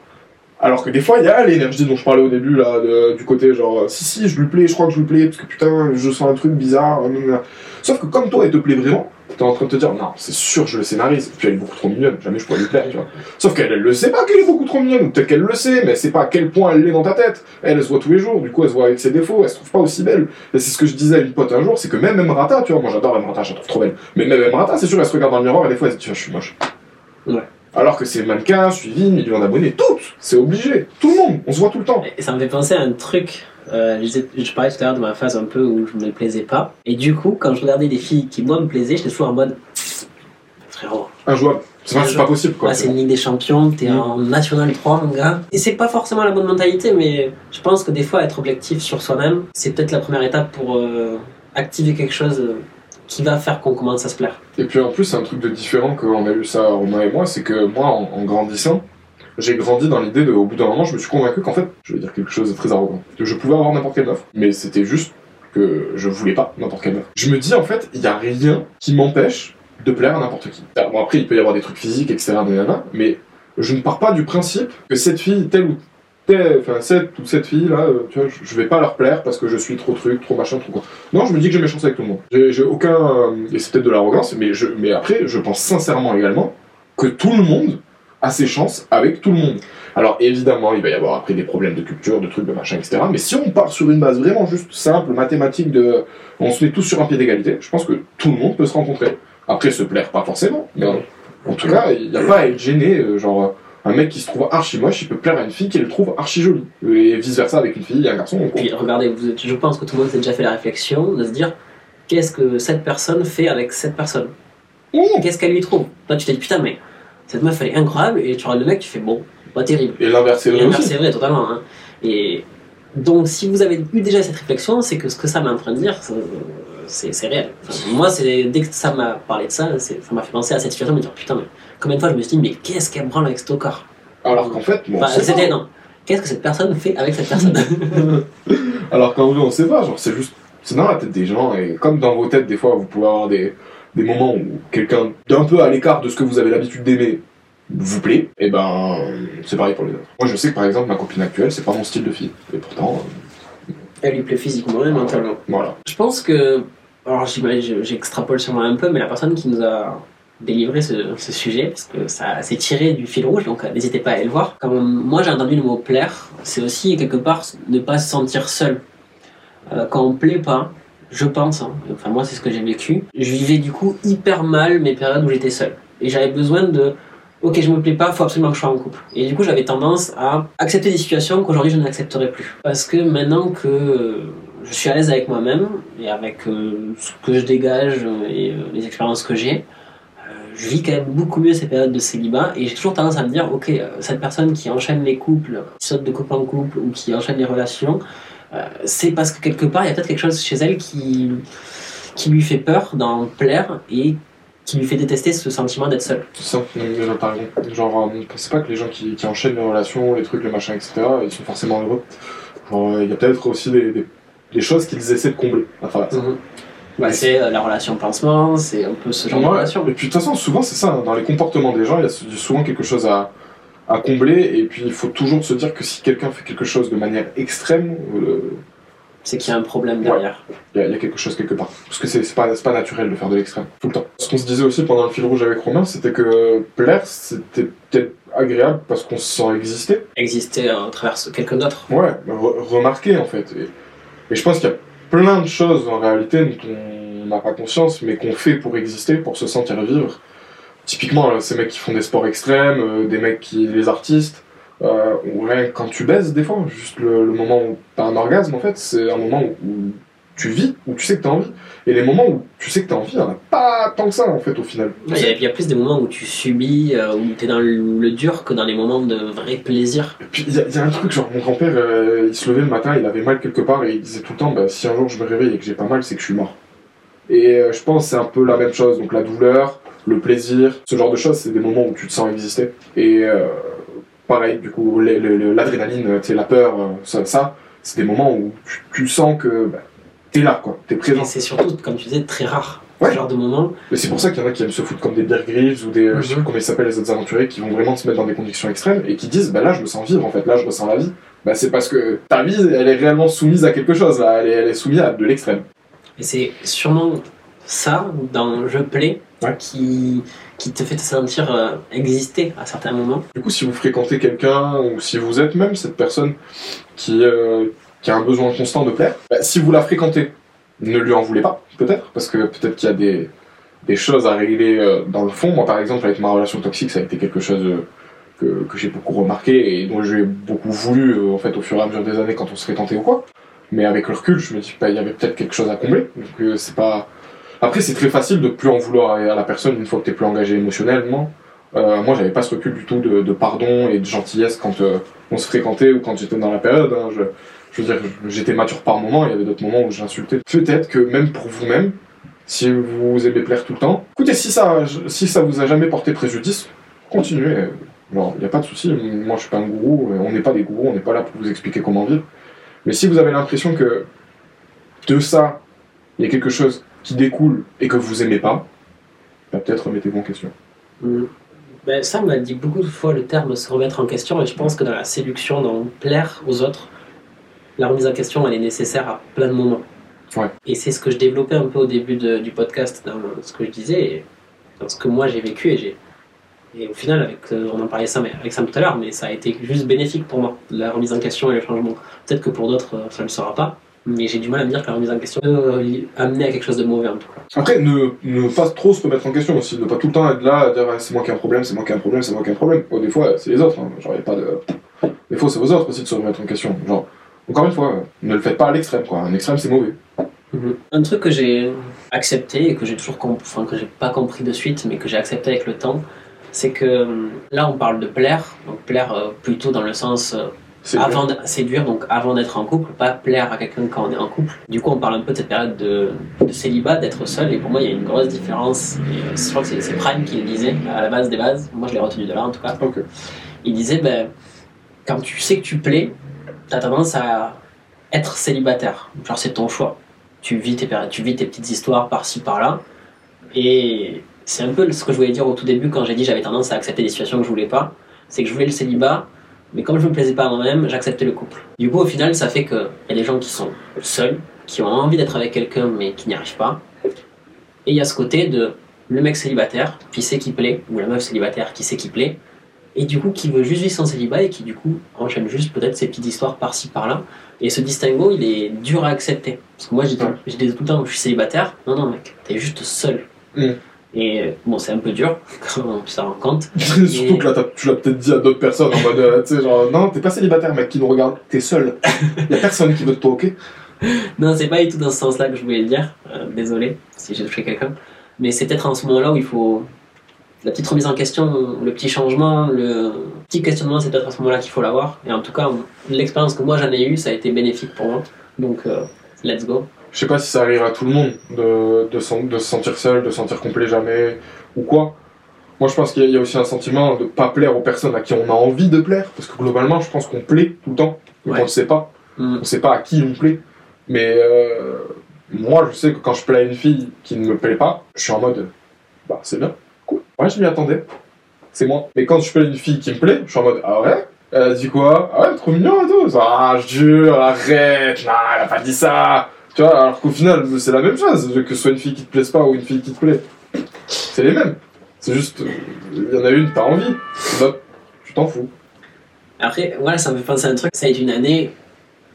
[SPEAKER 3] Alors que des fois, il y a l'énergie dont je parlais au début, là, du côté genre, si, si, je lui plais, je crois que je lui plais, parce que putain, je sens un truc bizarre. nan. Sauf que comme toi, elle te plaît vraiment, t'es en train de te dire, non, c'est sûr, je le scénarise. Puis elle est beaucoup trop mignonne, jamais je pourrais lui plaire, tu vois. Sauf qu'elle, elle le sait pas qu'elle est beaucoup trop mignonne, ou peut-être qu'elle le sait, mais elle sait pas à quel point elle l'est dans ta tête. Elle, elle se voit tous les jours, du coup, elle se voit avec ses défauts, elle se trouve pas aussi belle. Et c'est ce que je disais à une pote un jour, c'est que même Emrata, tu vois, moi j'adore Emrata, je la trouve trop belle. Mais même Emrata, c'est sûr, elle se regarde dans le miroir et des fois elle se dit, je suis moche.
[SPEAKER 2] Ouais.
[SPEAKER 3] Alors que c'est mannequin, suivi, millions d'abonnés, toutes, c'est obligé, tout le monde, on se voit tout le temps.
[SPEAKER 2] Et ça me fait penser à un truc. euh, je, parlais tout à l'heure de ma phase un peu où je me plaisais pas. Et du coup, quand je regardais des filles qui, moi, me plaisaient, j'étais toujours en mode. Frérot,
[SPEAKER 3] Injouable. C'est pas, c'est pas possible, quoi.
[SPEAKER 2] là, c'est une Ligue des Champions, t'es
[SPEAKER 3] Mm.
[SPEAKER 2] en National 3, mon gars. Et c'est pas forcément la bonne mentalité, mais je pense que des fois, être objectif sur soi-même, c'est peut-être la première étape pour euh, activer quelque chose euh, qui va faire qu'on commence à se plaire.
[SPEAKER 3] Et puis en plus, un truc de différent qu'on a eu ça, Romain et moi, c'est que moi, en, grandissant, j'ai grandi dans l'idée de, au bout d'un moment, je me suis convaincu qu'en fait, je vais dire quelque chose de très arrogant, que je pouvais avoir n'importe quelle meuf, mais c'était juste que je voulais pas n'importe quelle meuf. Je me dis, en fait, il y a rien qui m'empêche de plaire à n'importe qui. Bon, après, il peut y avoir des trucs physiques, etc., mais je ne pars pas du principe que cette fille, telle ou enfin, cette ou cette fille, là, euh, je- vais pas leur plaire parce que je suis trop truc, trop machin, trop quoi. Non, je me dis que j'ai mes chances avec tout le monde. J'ai aucun. euh, et c'est peut-être de l'arrogance, mais, je, mais après, je pense sincèrement également que tout le monde à ses chances avec tout le monde. Alors évidemment, il va y avoir après des problèmes de culture, de trucs, de machin, etc. Mais si on part sur une base vraiment juste simple, mathématique, de, on se met tous sur un pied d'égalité, je pense que tout le monde peut se rencontrer. Après, se plaire, pas forcément, mais en, en tout cas, il n'y a pas à être gêné, euh, genre un mec qui se trouve archi moche, il peut plaire à une fille qui le trouve archi jolie. Et vice versa avec une fille et un garçon.
[SPEAKER 2] Puis regardez, vous êtes- je pense que tout le monde s'est déjà fait la réflexion de se dire qu'est-ce que cette personne fait avec cette personne
[SPEAKER 3] Mmh.
[SPEAKER 2] Qu'est-ce qu'elle lui trouve Toi, tu te dis putain, mais cette meuf elle est incroyable, et tu regardes le mec, tu fais bon, pas terrible.
[SPEAKER 3] Et l'inverse est
[SPEAKER 2] Et
[SPEAKER 3] vrai
[SPEAKER 2] l'inverse, c'est vrai, totalement. hein. Et donc, si vous avez eu déjà cette réflexion, c'est que ce que ça m'est en train de dire, c'est- réel. Enfin, moi, c'est dès que ça m'a parlé de ça, ça m'a fait penser à cette situation de me dire putain, mais combien de fois je me suis dit, mais qu'est-ce qu'elle branle avec ce tocard
[SPEAKER 3] Alors qu'en fait, bon,
[SPEAKER 2] Enfin, c'était non. Qu'est-ce que cette personne fait avec cette personne
[SPEAKER 3] Alors qu'en vrai, on sait pas, genre c'est juste. C'est dans la tête des gens, et comme dans vos têtes, des fois, vous pouvez avoir des, des moments où quelqu'un d'un peu à l'écart de ce que vous avez l'habitude d'aimer vous plaît, et ben c'est pareil pour les autres. Moi je sais que par exemple, ma copine actuelle, c'est pas mon style de fille, et pourtant,
[SPEAKER 2] Elle lui plaît physiquement et mentalement.
[SPEAKER 3] euh, voilà.
[SPEAKER 2] Je pense que. Alors, j'imagine- j'extrapole sûrement un peu, mais la personne qui nous a délivré ce, sujet, parce que ça s'est tiré du fil rouge, donc euh, n'hésitez pas à aller le voir. Quand moi j'ai entendu le mot plaire, c'est aussi quelque part ne pas se sentir seul. Euh, quand on plaît pas, je pense, hein, enfin moi c'est ce que j'ai vécu, je vivais du coup hyper mal mes périodes où j'étais seul. Et j'avais besoin de. Ok, je me plais pas, faut absolument que je sois en couple. Et du coup, j'avais tendance à accepter des situations qu'aujourd'hui je n'accepterais plus. Parce que maintenant que je suis à l'aise avec moi-même et avec euh, ce que je dégage et les expériences que j'ai, je vis quand même beaucoup mieux ces périodes de célibat et j'ai toujours tendance à me dire, ok, euh, cette personne qui enchaîne les couples, qui saute de couple en couple ou qui enchaîne les relations, euh, c'est parce que quelque part, il y a peut-être quelque chose chez elle qui, qui lui fait peur d'en plaire et qui lui fait détester ce sentiment d'être seul.
[SPEAKER 3] C'est ça, là, t'as raison. Genre, euh, ne pensez pas que les gens qui, qui enchaînent les relations, les trucs, les machins, etc., ils sont forcément heureux. Genre, il y a peut-être aussi des, des, des choses qu'ils essaient de combler à travers ça.
[SPEAKER 2] C'est euh, la relation pansement, c'est un peu ce genre de relation.
[SPEAKER 3] Et puis de toute façon, souvent c'est ça, hein, dans les comportements des gens, il y a sou- souvent quelque chose à, à combler, et puis il faut toujours se dire que si quelqu'un fait quelque chose de manière extrême, euh,
[SPEAKER 2] C'est qu'il y a un problème derrière.
[SPEAKER 3] il y, a- il y a quelque chose quelque part. Parce que c'est pas, pas naturel de faire de l'extrême, tout le temps. Ce qu'on se disait aussi pendant le fil rouge avec Romain, c'était que plaire, c'était peut-être agréable parce qu'on se sent exister.
[SPEAKER 2] Exister à travers quelqu'un d'autre.
[SPEAKER 3] Ouais, re- remarquer en fait. Et, et je pense qu'il y a plein de choses en réalité dont on n'a pas conscience, mais qu'on fait pour exister, pour se sentir vivre. Typiquement, là, ces mecs qui font des sports extrêmes, euh, des mecs qui. les artistes, euh, ou rien quand tu baises, des fois, juste le, moment où t'as un orgasme, en fait, c'est un moment où tu vis, où tu sais que t'as envie. Et les moments où tu sais que t'as envie, il n'y en a pas tant que ça, en fait, au final.
[SPEAKER 2] Il y, y a plus des moments où tu subis, euh, où tu es dans le, le dur que dans les moments de vrai plaisir.
[SPEAKER 3] Et puis il y, a- il y a un truc, genre mon grand-père, euh, il se levait le matin, il avait mal quelque part et il disait tout le temps, bah, si un jour je me réveille et que j'ai pas mal, c'est que je suis mort. Et euh, je pense que c'est un peu la même chose, donc la douleur, le plaisir, ce genre de choses, c'est des moments où tu te sens exister. Et pareil, du coup, l'adrénaline, tu la peur, ça, ça, c'est des moments où tu, tu sens que bah, t'es là, quoi, t'es présent.
[SPEAKER 2] Et c'est surtout, comme tu disais, très rare.
[SPEAKER 3] Ouais.
[SPEAKER 2] Ce genre de moment.
[SPEAKER 3] Et c'est pour ça qu'il y en a qui aiment se foutre comme des Bear Grylls ou des, euh, je sais
[SPEAKER 2] Mhm.
[SPEAKER 3] plus comment ils s'appellent les autres aventuriers, qui vont vraiment se mettre dans des conditions extrêmes et qui disent, bah là je me sens vivre en fait, là je ressens la vie. Bah c'est parce que ta vie, elle est réellement soumise à quelque chose, là, elle est, elle est soumise à de l'extrême.
[SPEAKER 2] Et c'est sûrement ça, dans Je plais,
[SPEAKER 3] Ouais.
[SPEAKER 2] qui, qui te fait te sentir euh, exister à certains moments.
[SPEAKER 3] Du coup, si vous fréquentez quelqu'un ou si vous êtes même cette personne qui, euh, qui a un besoin constant de plaire, bah, si vous la fréquentez, ne lui en voulez pas, peut-être, parce que peut-être qu'il y a des, des choses à régler euh, dans le fond. Moi, par exemple, avec ma relation toxique, ça a été quelque chose euh, que, que j'ai beaucoup remarqué et dont j'ai beaucoup voulu, euh, en fait, au fur et à mesure des années quand on se fréquentait ou quoi. Mais avec le recul, je me dis, bah, il y avait peut-être quelque chose à combler. Donc, c'est pas. Après, c'est très facile de plus en vouloir à la personne une fois que t'es plus engagé émotionnellement. Euh, moi, j'avais pas ce recul du tout de, pardon et de gentillesse quand on se fréquentait ou quand j'étais dans la période. hein. Je veux dire, j'étais mature par moments, il y avait d'autres moments où j'insultais. Peut-être que même pour vous-même, si vous aimez plaire tout le temps, écoutez, si ça, si ça vous a jamais porté préjudice, continuez. Il n'y a pas de souci. Moi, je suis pas un gourou. On n'est pas des gourous. On n'est pas là pour vous expliquer comment vivre. Mais si vous avez l'impression que de ça, il y a quelque chose qui découle et que vous aimez pas, bah, peut-être remettez-vous en question.
[SPEAKER 2] Mm. Ben, m'a dit beaucoup de fois le terme se remettre en question, et je pense que dans la séduction, dans plaire aux autres, la remise en question, elle est nécessaire à plein de moments.
[SPEAKER 3] Ouais.
[SPEAKER 2] Et c'est ce que je développais un peu au début de- du podcast, dans ce que je disais, et dans ce que moi j'ai vécu, et j'ai Et au final, avec, euh, on en parlait ça, mais avec Sam tout à l'heure, mais ça a été juste bénéfique pour moi, la remise en question et le changement. Peut-être que pour d'autres, euh, ça ne le sera pas, mais j'ai du mal à me dire que la remise en question peut euh, amener à quelque chose de mauvais en tout cas.
[SPEAKER 3] Après, ne, ne pas trop se remettre en question aussi, ne pas tout le temps être là à dire c'est moi qui ai un problème, c'est moi qui ai un problème, c'est moi qui ai un problème. Bon, des fois, c'est les autres, hein. genre, y a pas de. Des fois, c'est aux autres aussi de se remettre en question. Genre, encore une fois, ne le faites pas à l'extrême, quoi. Un extrême, c'est mauvais.
[SPEAKER 2] Un truc que j'ai accepté et que j'ai toujours comp- enfin, que j'ai pas compris de suite, mais que j'ai accepté avec le temps, c'est que là on parle de plaire, donc plaire euh, plutôt dans le sens euh, avant de séduire, donc avant d'être en couple, pas plaire à quelqu'un quand on est en couple. Du coup, on parle un peu de cette période de, de célibat, d'être seul, et pour moi, il y a une grosse différence. Et, je crois que c'est Prime qui le disait à la base des bases. Moi, je l'ai retenu de là en tout cas. Il disait, ben, quand tu sais que tu plais, t'as tendance à être célibataire. Genre, c'est ton choix. Tu vis tes, tu petites histoires par-ci, par-là. Et c'est un peu ce que je voulais dire au tout début quand j'ai dit j'avais tendance à accepter des situations que je voulais pas. C'est que je voulais le célibat, mais comme je me plaisais pas à moi-même, j'acceptais le couple. Du coup, au final, ça fait qu'il y a des gens qui sont seuls, qui ont envie d'être avec quelqu'un, mais qui n'y arrivent pas. Et il y a ce côté de le mec célibataire qui sait qu'il plaît, ou la meuf célibataire qui sait qu'il plaît, et du coup qui veut juste vivre son célibat et qui du coup enchaîne juste peut-être ses petites histoires par-ci par-là. Et ce distinguo, il est dur à accepter. Parce que moi, je dis tout le temps, je suis célibataire. Non, non, mec, t'es juste seul.
[SPEAKER 3] Mm.
[SPEAKER 2] Et bon, c'est un peu dur quand on se rend compte.
[SPEAKER 3] Surtout que là, tu l'as peut-être dit à d'autres personnes en mode, euh, tu sais, genre, non, t'es pas célibataire, mec, qui nous regarde, t'es seul. Y a personne qui veut toi, ok
[SPEAKER 2] Non, c'est pas du tout dans ce sens-là que je voulais le dire. Euh, désolé si j'ai touché quelqu'un. Mais c'est peut-être en ce moment-là où il faut. La petite remise en question, le petit changement, le petit questionnement, c'est peut-être à ce moment-là qu'il faut l'avoir. Et en tout cas, l'expérience que moi j'en ai eue, ça a été bénéfique pour moi. Donc, euh, let's go.
[SPEAKER 3] Je sais pas si ça arrivera à tout le monde de, de, se sentir seul, de se sentir complet jamais, ou quoi. Moi, je pense qu'il y a- aussi un sentiment de pas plaire aux personnes à qui on a envie de plaire, parce que globalement, je pense qu'on plaît tout le temps, mais
[SPEAKER 2] Ouais.
[SPEAKER 3] qu'on ne sait pas.
[SPEAKER 2] Mm.
[SPEAKER 3] On sait pas à qui on plaît. Mais euh, moi, je sais que quand je plais à une fille qui ne me plaît pas, je suis en mode, bah, c'est bien. Ouais, je m'y attendais. C'est moi. Mais quand je plais à une fille qui me plaît, je suis en mode, ah ouais? Elle a dit quoi? Ah ouais, trop mignon et tout. Ah, je jure, arrête, non, elle a pas dit ça. Tu vois, alors qu'au final, c'est la même chose, que ce soit une fille qui te plaise pas ou une fille qui te plaît. C'est les mêmes. C'est juste, euh, il y en a une, t'as envie. L'autre, tu t'en fous.
[SPEAKER 2] Après, voilà, ça me fait penser à un truc. Ça a été une année,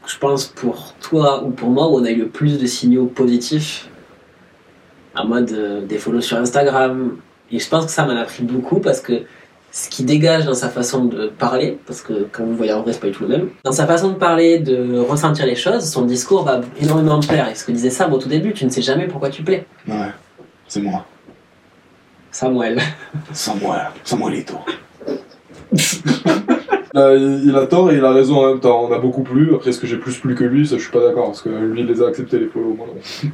[SPEAKER 2] je pense, pour toi ou pour moi, où on a eu le plus de signaux positifs. En mode euh, des follow sur Instagram. Et je pense que ça m'en a pris beaucoup parce que ce qui dégage dans sa façon de parler, parce que quand vous voyez en vrai, c'est pas du tout le même, dans sa façon de parler, de ressentir les choses, son discours va énormément me plaire. Et ce que disait Sam au tout début, tu ne sais jamais pourquoi tu plais.
[SPEAKER 3] Ouais, c'est moi.
[SPEAKER 2] Samuel.
[SPEAKER 3] Samuel, Samuelito. Là, il il a tort et il a raison en même temps. On a beaucoup plu. Après, est-ce que j'ai plus plu que lui Ça, je suis pas d'accord parce que lui, il les a acceptés, les follow. Moi.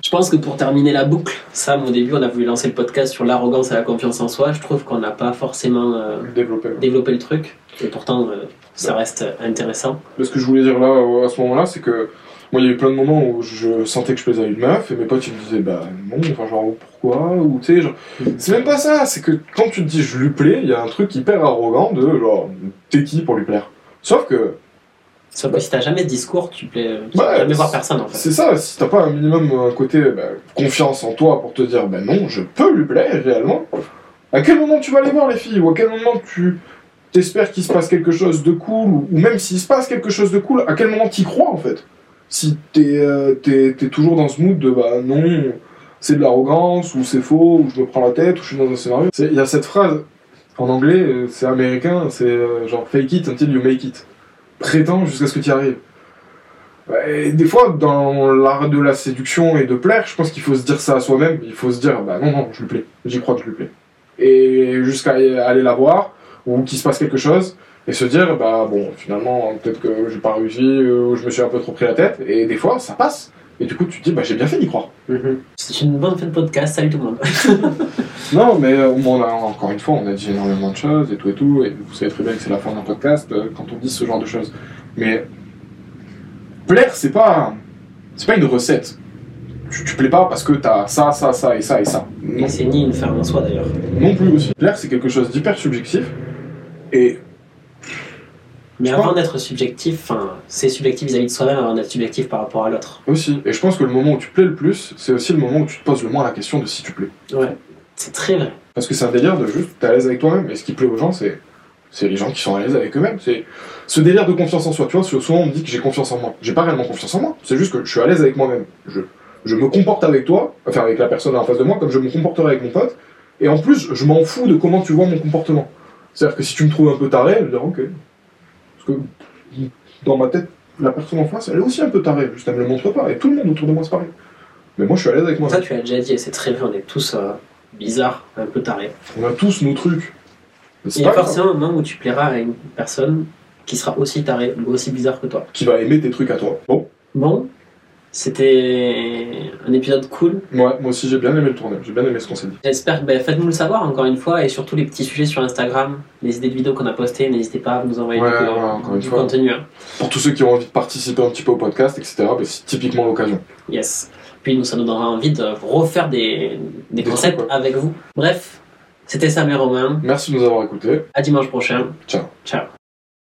[SPEAKER 2] Je pense que pour terminer la boucle, Sam, au début, on a voulu lancer le podcast sur l'arrogance et la confiance en soi. Je trouve qu'on n'a pas forcément euh,
[SPEAKER 3] ouais.
[SPEAKER 2] développé le truc. Et pourtant, euh, ça reste intéressant.
[SPEAKER 3] Mais ce que je voulais dire là, à ce moment-là, c'est que moi, il y a eu plein de moments où je sentais que je plaisais à une meuf et mes potes, ils me disaient, bah non, enfin, genre, pourquoi Ou tu sais, genre. C'est même pas ça, c'est que quand tu te dis je lui plais, il y a un truc hyper arrogant de genre, t'es qui pour lui plaire Sauf que
[SPEAKER 2] Sauf que si t'as jamais ce discours, tu plais, tu vas jamais voir personne en fait.
[SPEAKER 3] C'est ça, si t'as pas un minimum un côté bah, confiance en toi pour te dire ben non, je peux lui plaire réellement, à quel moment tu vas aller voir les filles Ou à quel moment tu t'espères qu'il se passe quelque chose de cool Ou ou même s'il se passe quelque chose de cool, à quel moment t'y crois en fait? Si t'es euh, t'es toujours dans ce mood de bah non, c'est de l'arrogance, ou c'est faux, ou je me prends la tête, ou je suis dans un scénario. Il y a cette phrase, en anglais, euh, c'est américain, c'est euh, genre fake it until you make it. Prétends jusqu'à ce que tu y arrives. Et des fois, dans l'art de la séduction et de plaire, je pense qu'il faut se dire ça à soi-même. Il faut se dire, bah non, non, je lui plais. J'y crois que je lui plais. Et jusqu'à aller la voir, ou qu'il se passe quelque chose, et se dire, bah bon, finalement, peut-être que j'ai pas réussi, ou je me suis un peu trop pris la tête. Et des fois, ça passe. Et du coup, tu te dis, bah j'ai bien fait d'y croire.
[SPEAKER 2] Mhm. C'est une bonne fin de podcast. Salut tout le monde.
[SPEAKER 3] Non, mais euh, on a, encore une fois, on a dit énormément de choses et tout et tout, et vous savez très bien que c'est la fin d'un podcast euh, quand on dit ce genre de choses. Mais plaire, c'est pas, c'est pas une recette. Tu, tu plais pas parce que t'as ça, ça, ça et ça et ça. Non,
[SPEAKER 2] Et c'est ni une ferme en soi d'ailleurs.
[SPEAKER 3] non plus aussi. Plaire, c'est quelque chose d'hyper subjectif. Et
[SPEAKER 2] Mais
[SPEAKER 3] Je
[SPEAKER 2] avant d'être subjectif, enfin, c'est subjectif vis-à-vis de soi-même avant d'être subjectif par rapport à l'autre.
[SPEAKER 3] aussi, et je pense que le moment où tu plais le plus, c'est aussi le moment où tu te poses le moins la question de si tu plais.
[SPEAKER 2] Ouais, c'est très vrai.
[SPEAKER 3] Parce que c'est un délire de juste, t'es à l'aise avec toi-même. Et ce qui plaît aux gens, c'est c'est les gens qui sont à l'aise avec eux-mêmes. C'est ce délire de confiance en soi. Tu vois, souvent on me dit que j'ai confiance en moi. J'ai pas réellement confiance en moi. C'est juste que je suis à l'aise avec moi-même. Je, je me comporte avec toi, enfin avec la personne en face de moi, comme je me comporterais avec mon pote. Et en plus, je m'en fous de comment tu vois mon comportement. C'est-à-dire que si tu me trouves un peu taré, je vais dire ok. Que dans ma tête, la personne en face, elle est aussi un peu tarée. Juste elle me le montre pas. Et tout le monde autour de moi, c'est pareil. Mais moi, je suis à l'aise avec moi.
[SPEAKER 2] Ça, tu as déjà dit, et c'est très bien, on est tous euh, bizarres, un peu tarés.
[SPEAKER 3] On a tous nos trucs.
[SPEAKER 2] Il y a forcément un moment où tu plairas à une personne qui sera aussi tarée ou aussi bizarre que toi.
[SPEAKER 3] Qui va aimer tes trucs à toi. Bon,
[SPEAKER 2] Bon, c'était un épisode cool.
[SPEAKER 3] ouais, moi aussi j'ai bien aimé le tournage. J'ai bien aimé ce qu'on s'est dit.
[SPEAKER 2] J'espère, ben, faites-nous le savoir encore une fois, et surtout les petits sujets sur Instagram, les idées de vidéos qu'on a postées, n'hésitez pas à nous envoyer
[SPEAKER 3] Ouais,
[SPEAKER 2] du,
[SPEAKER 3] ouais, encore une
[SPEAKER 2] du
[SPEAKER 3] fois.
[SPEAKER 2] contenu. hein.
[SPEAKER 3] Pour tous ceux qui ont envie de participer un petit peu au podcast, etc., ben, c'est typiquement l'occasion.
[SPEAKER 2] Yes. Puis nous, ça nous donnera envie de refaire des, des
[SPEAKER 3] Des
[SPEAKER 2] concepts
[SPEAKER 3] trucs,
[SPEAKER 2] avec vous. Bref, c'était Sam et Romain.
[SPEAKER 3] Merci de nous avoir écoutés.
[SPEAKER 2] À dimanche prochain.
[SPEAKER 3] Ciao.
[SPEAKER 2] Ciao.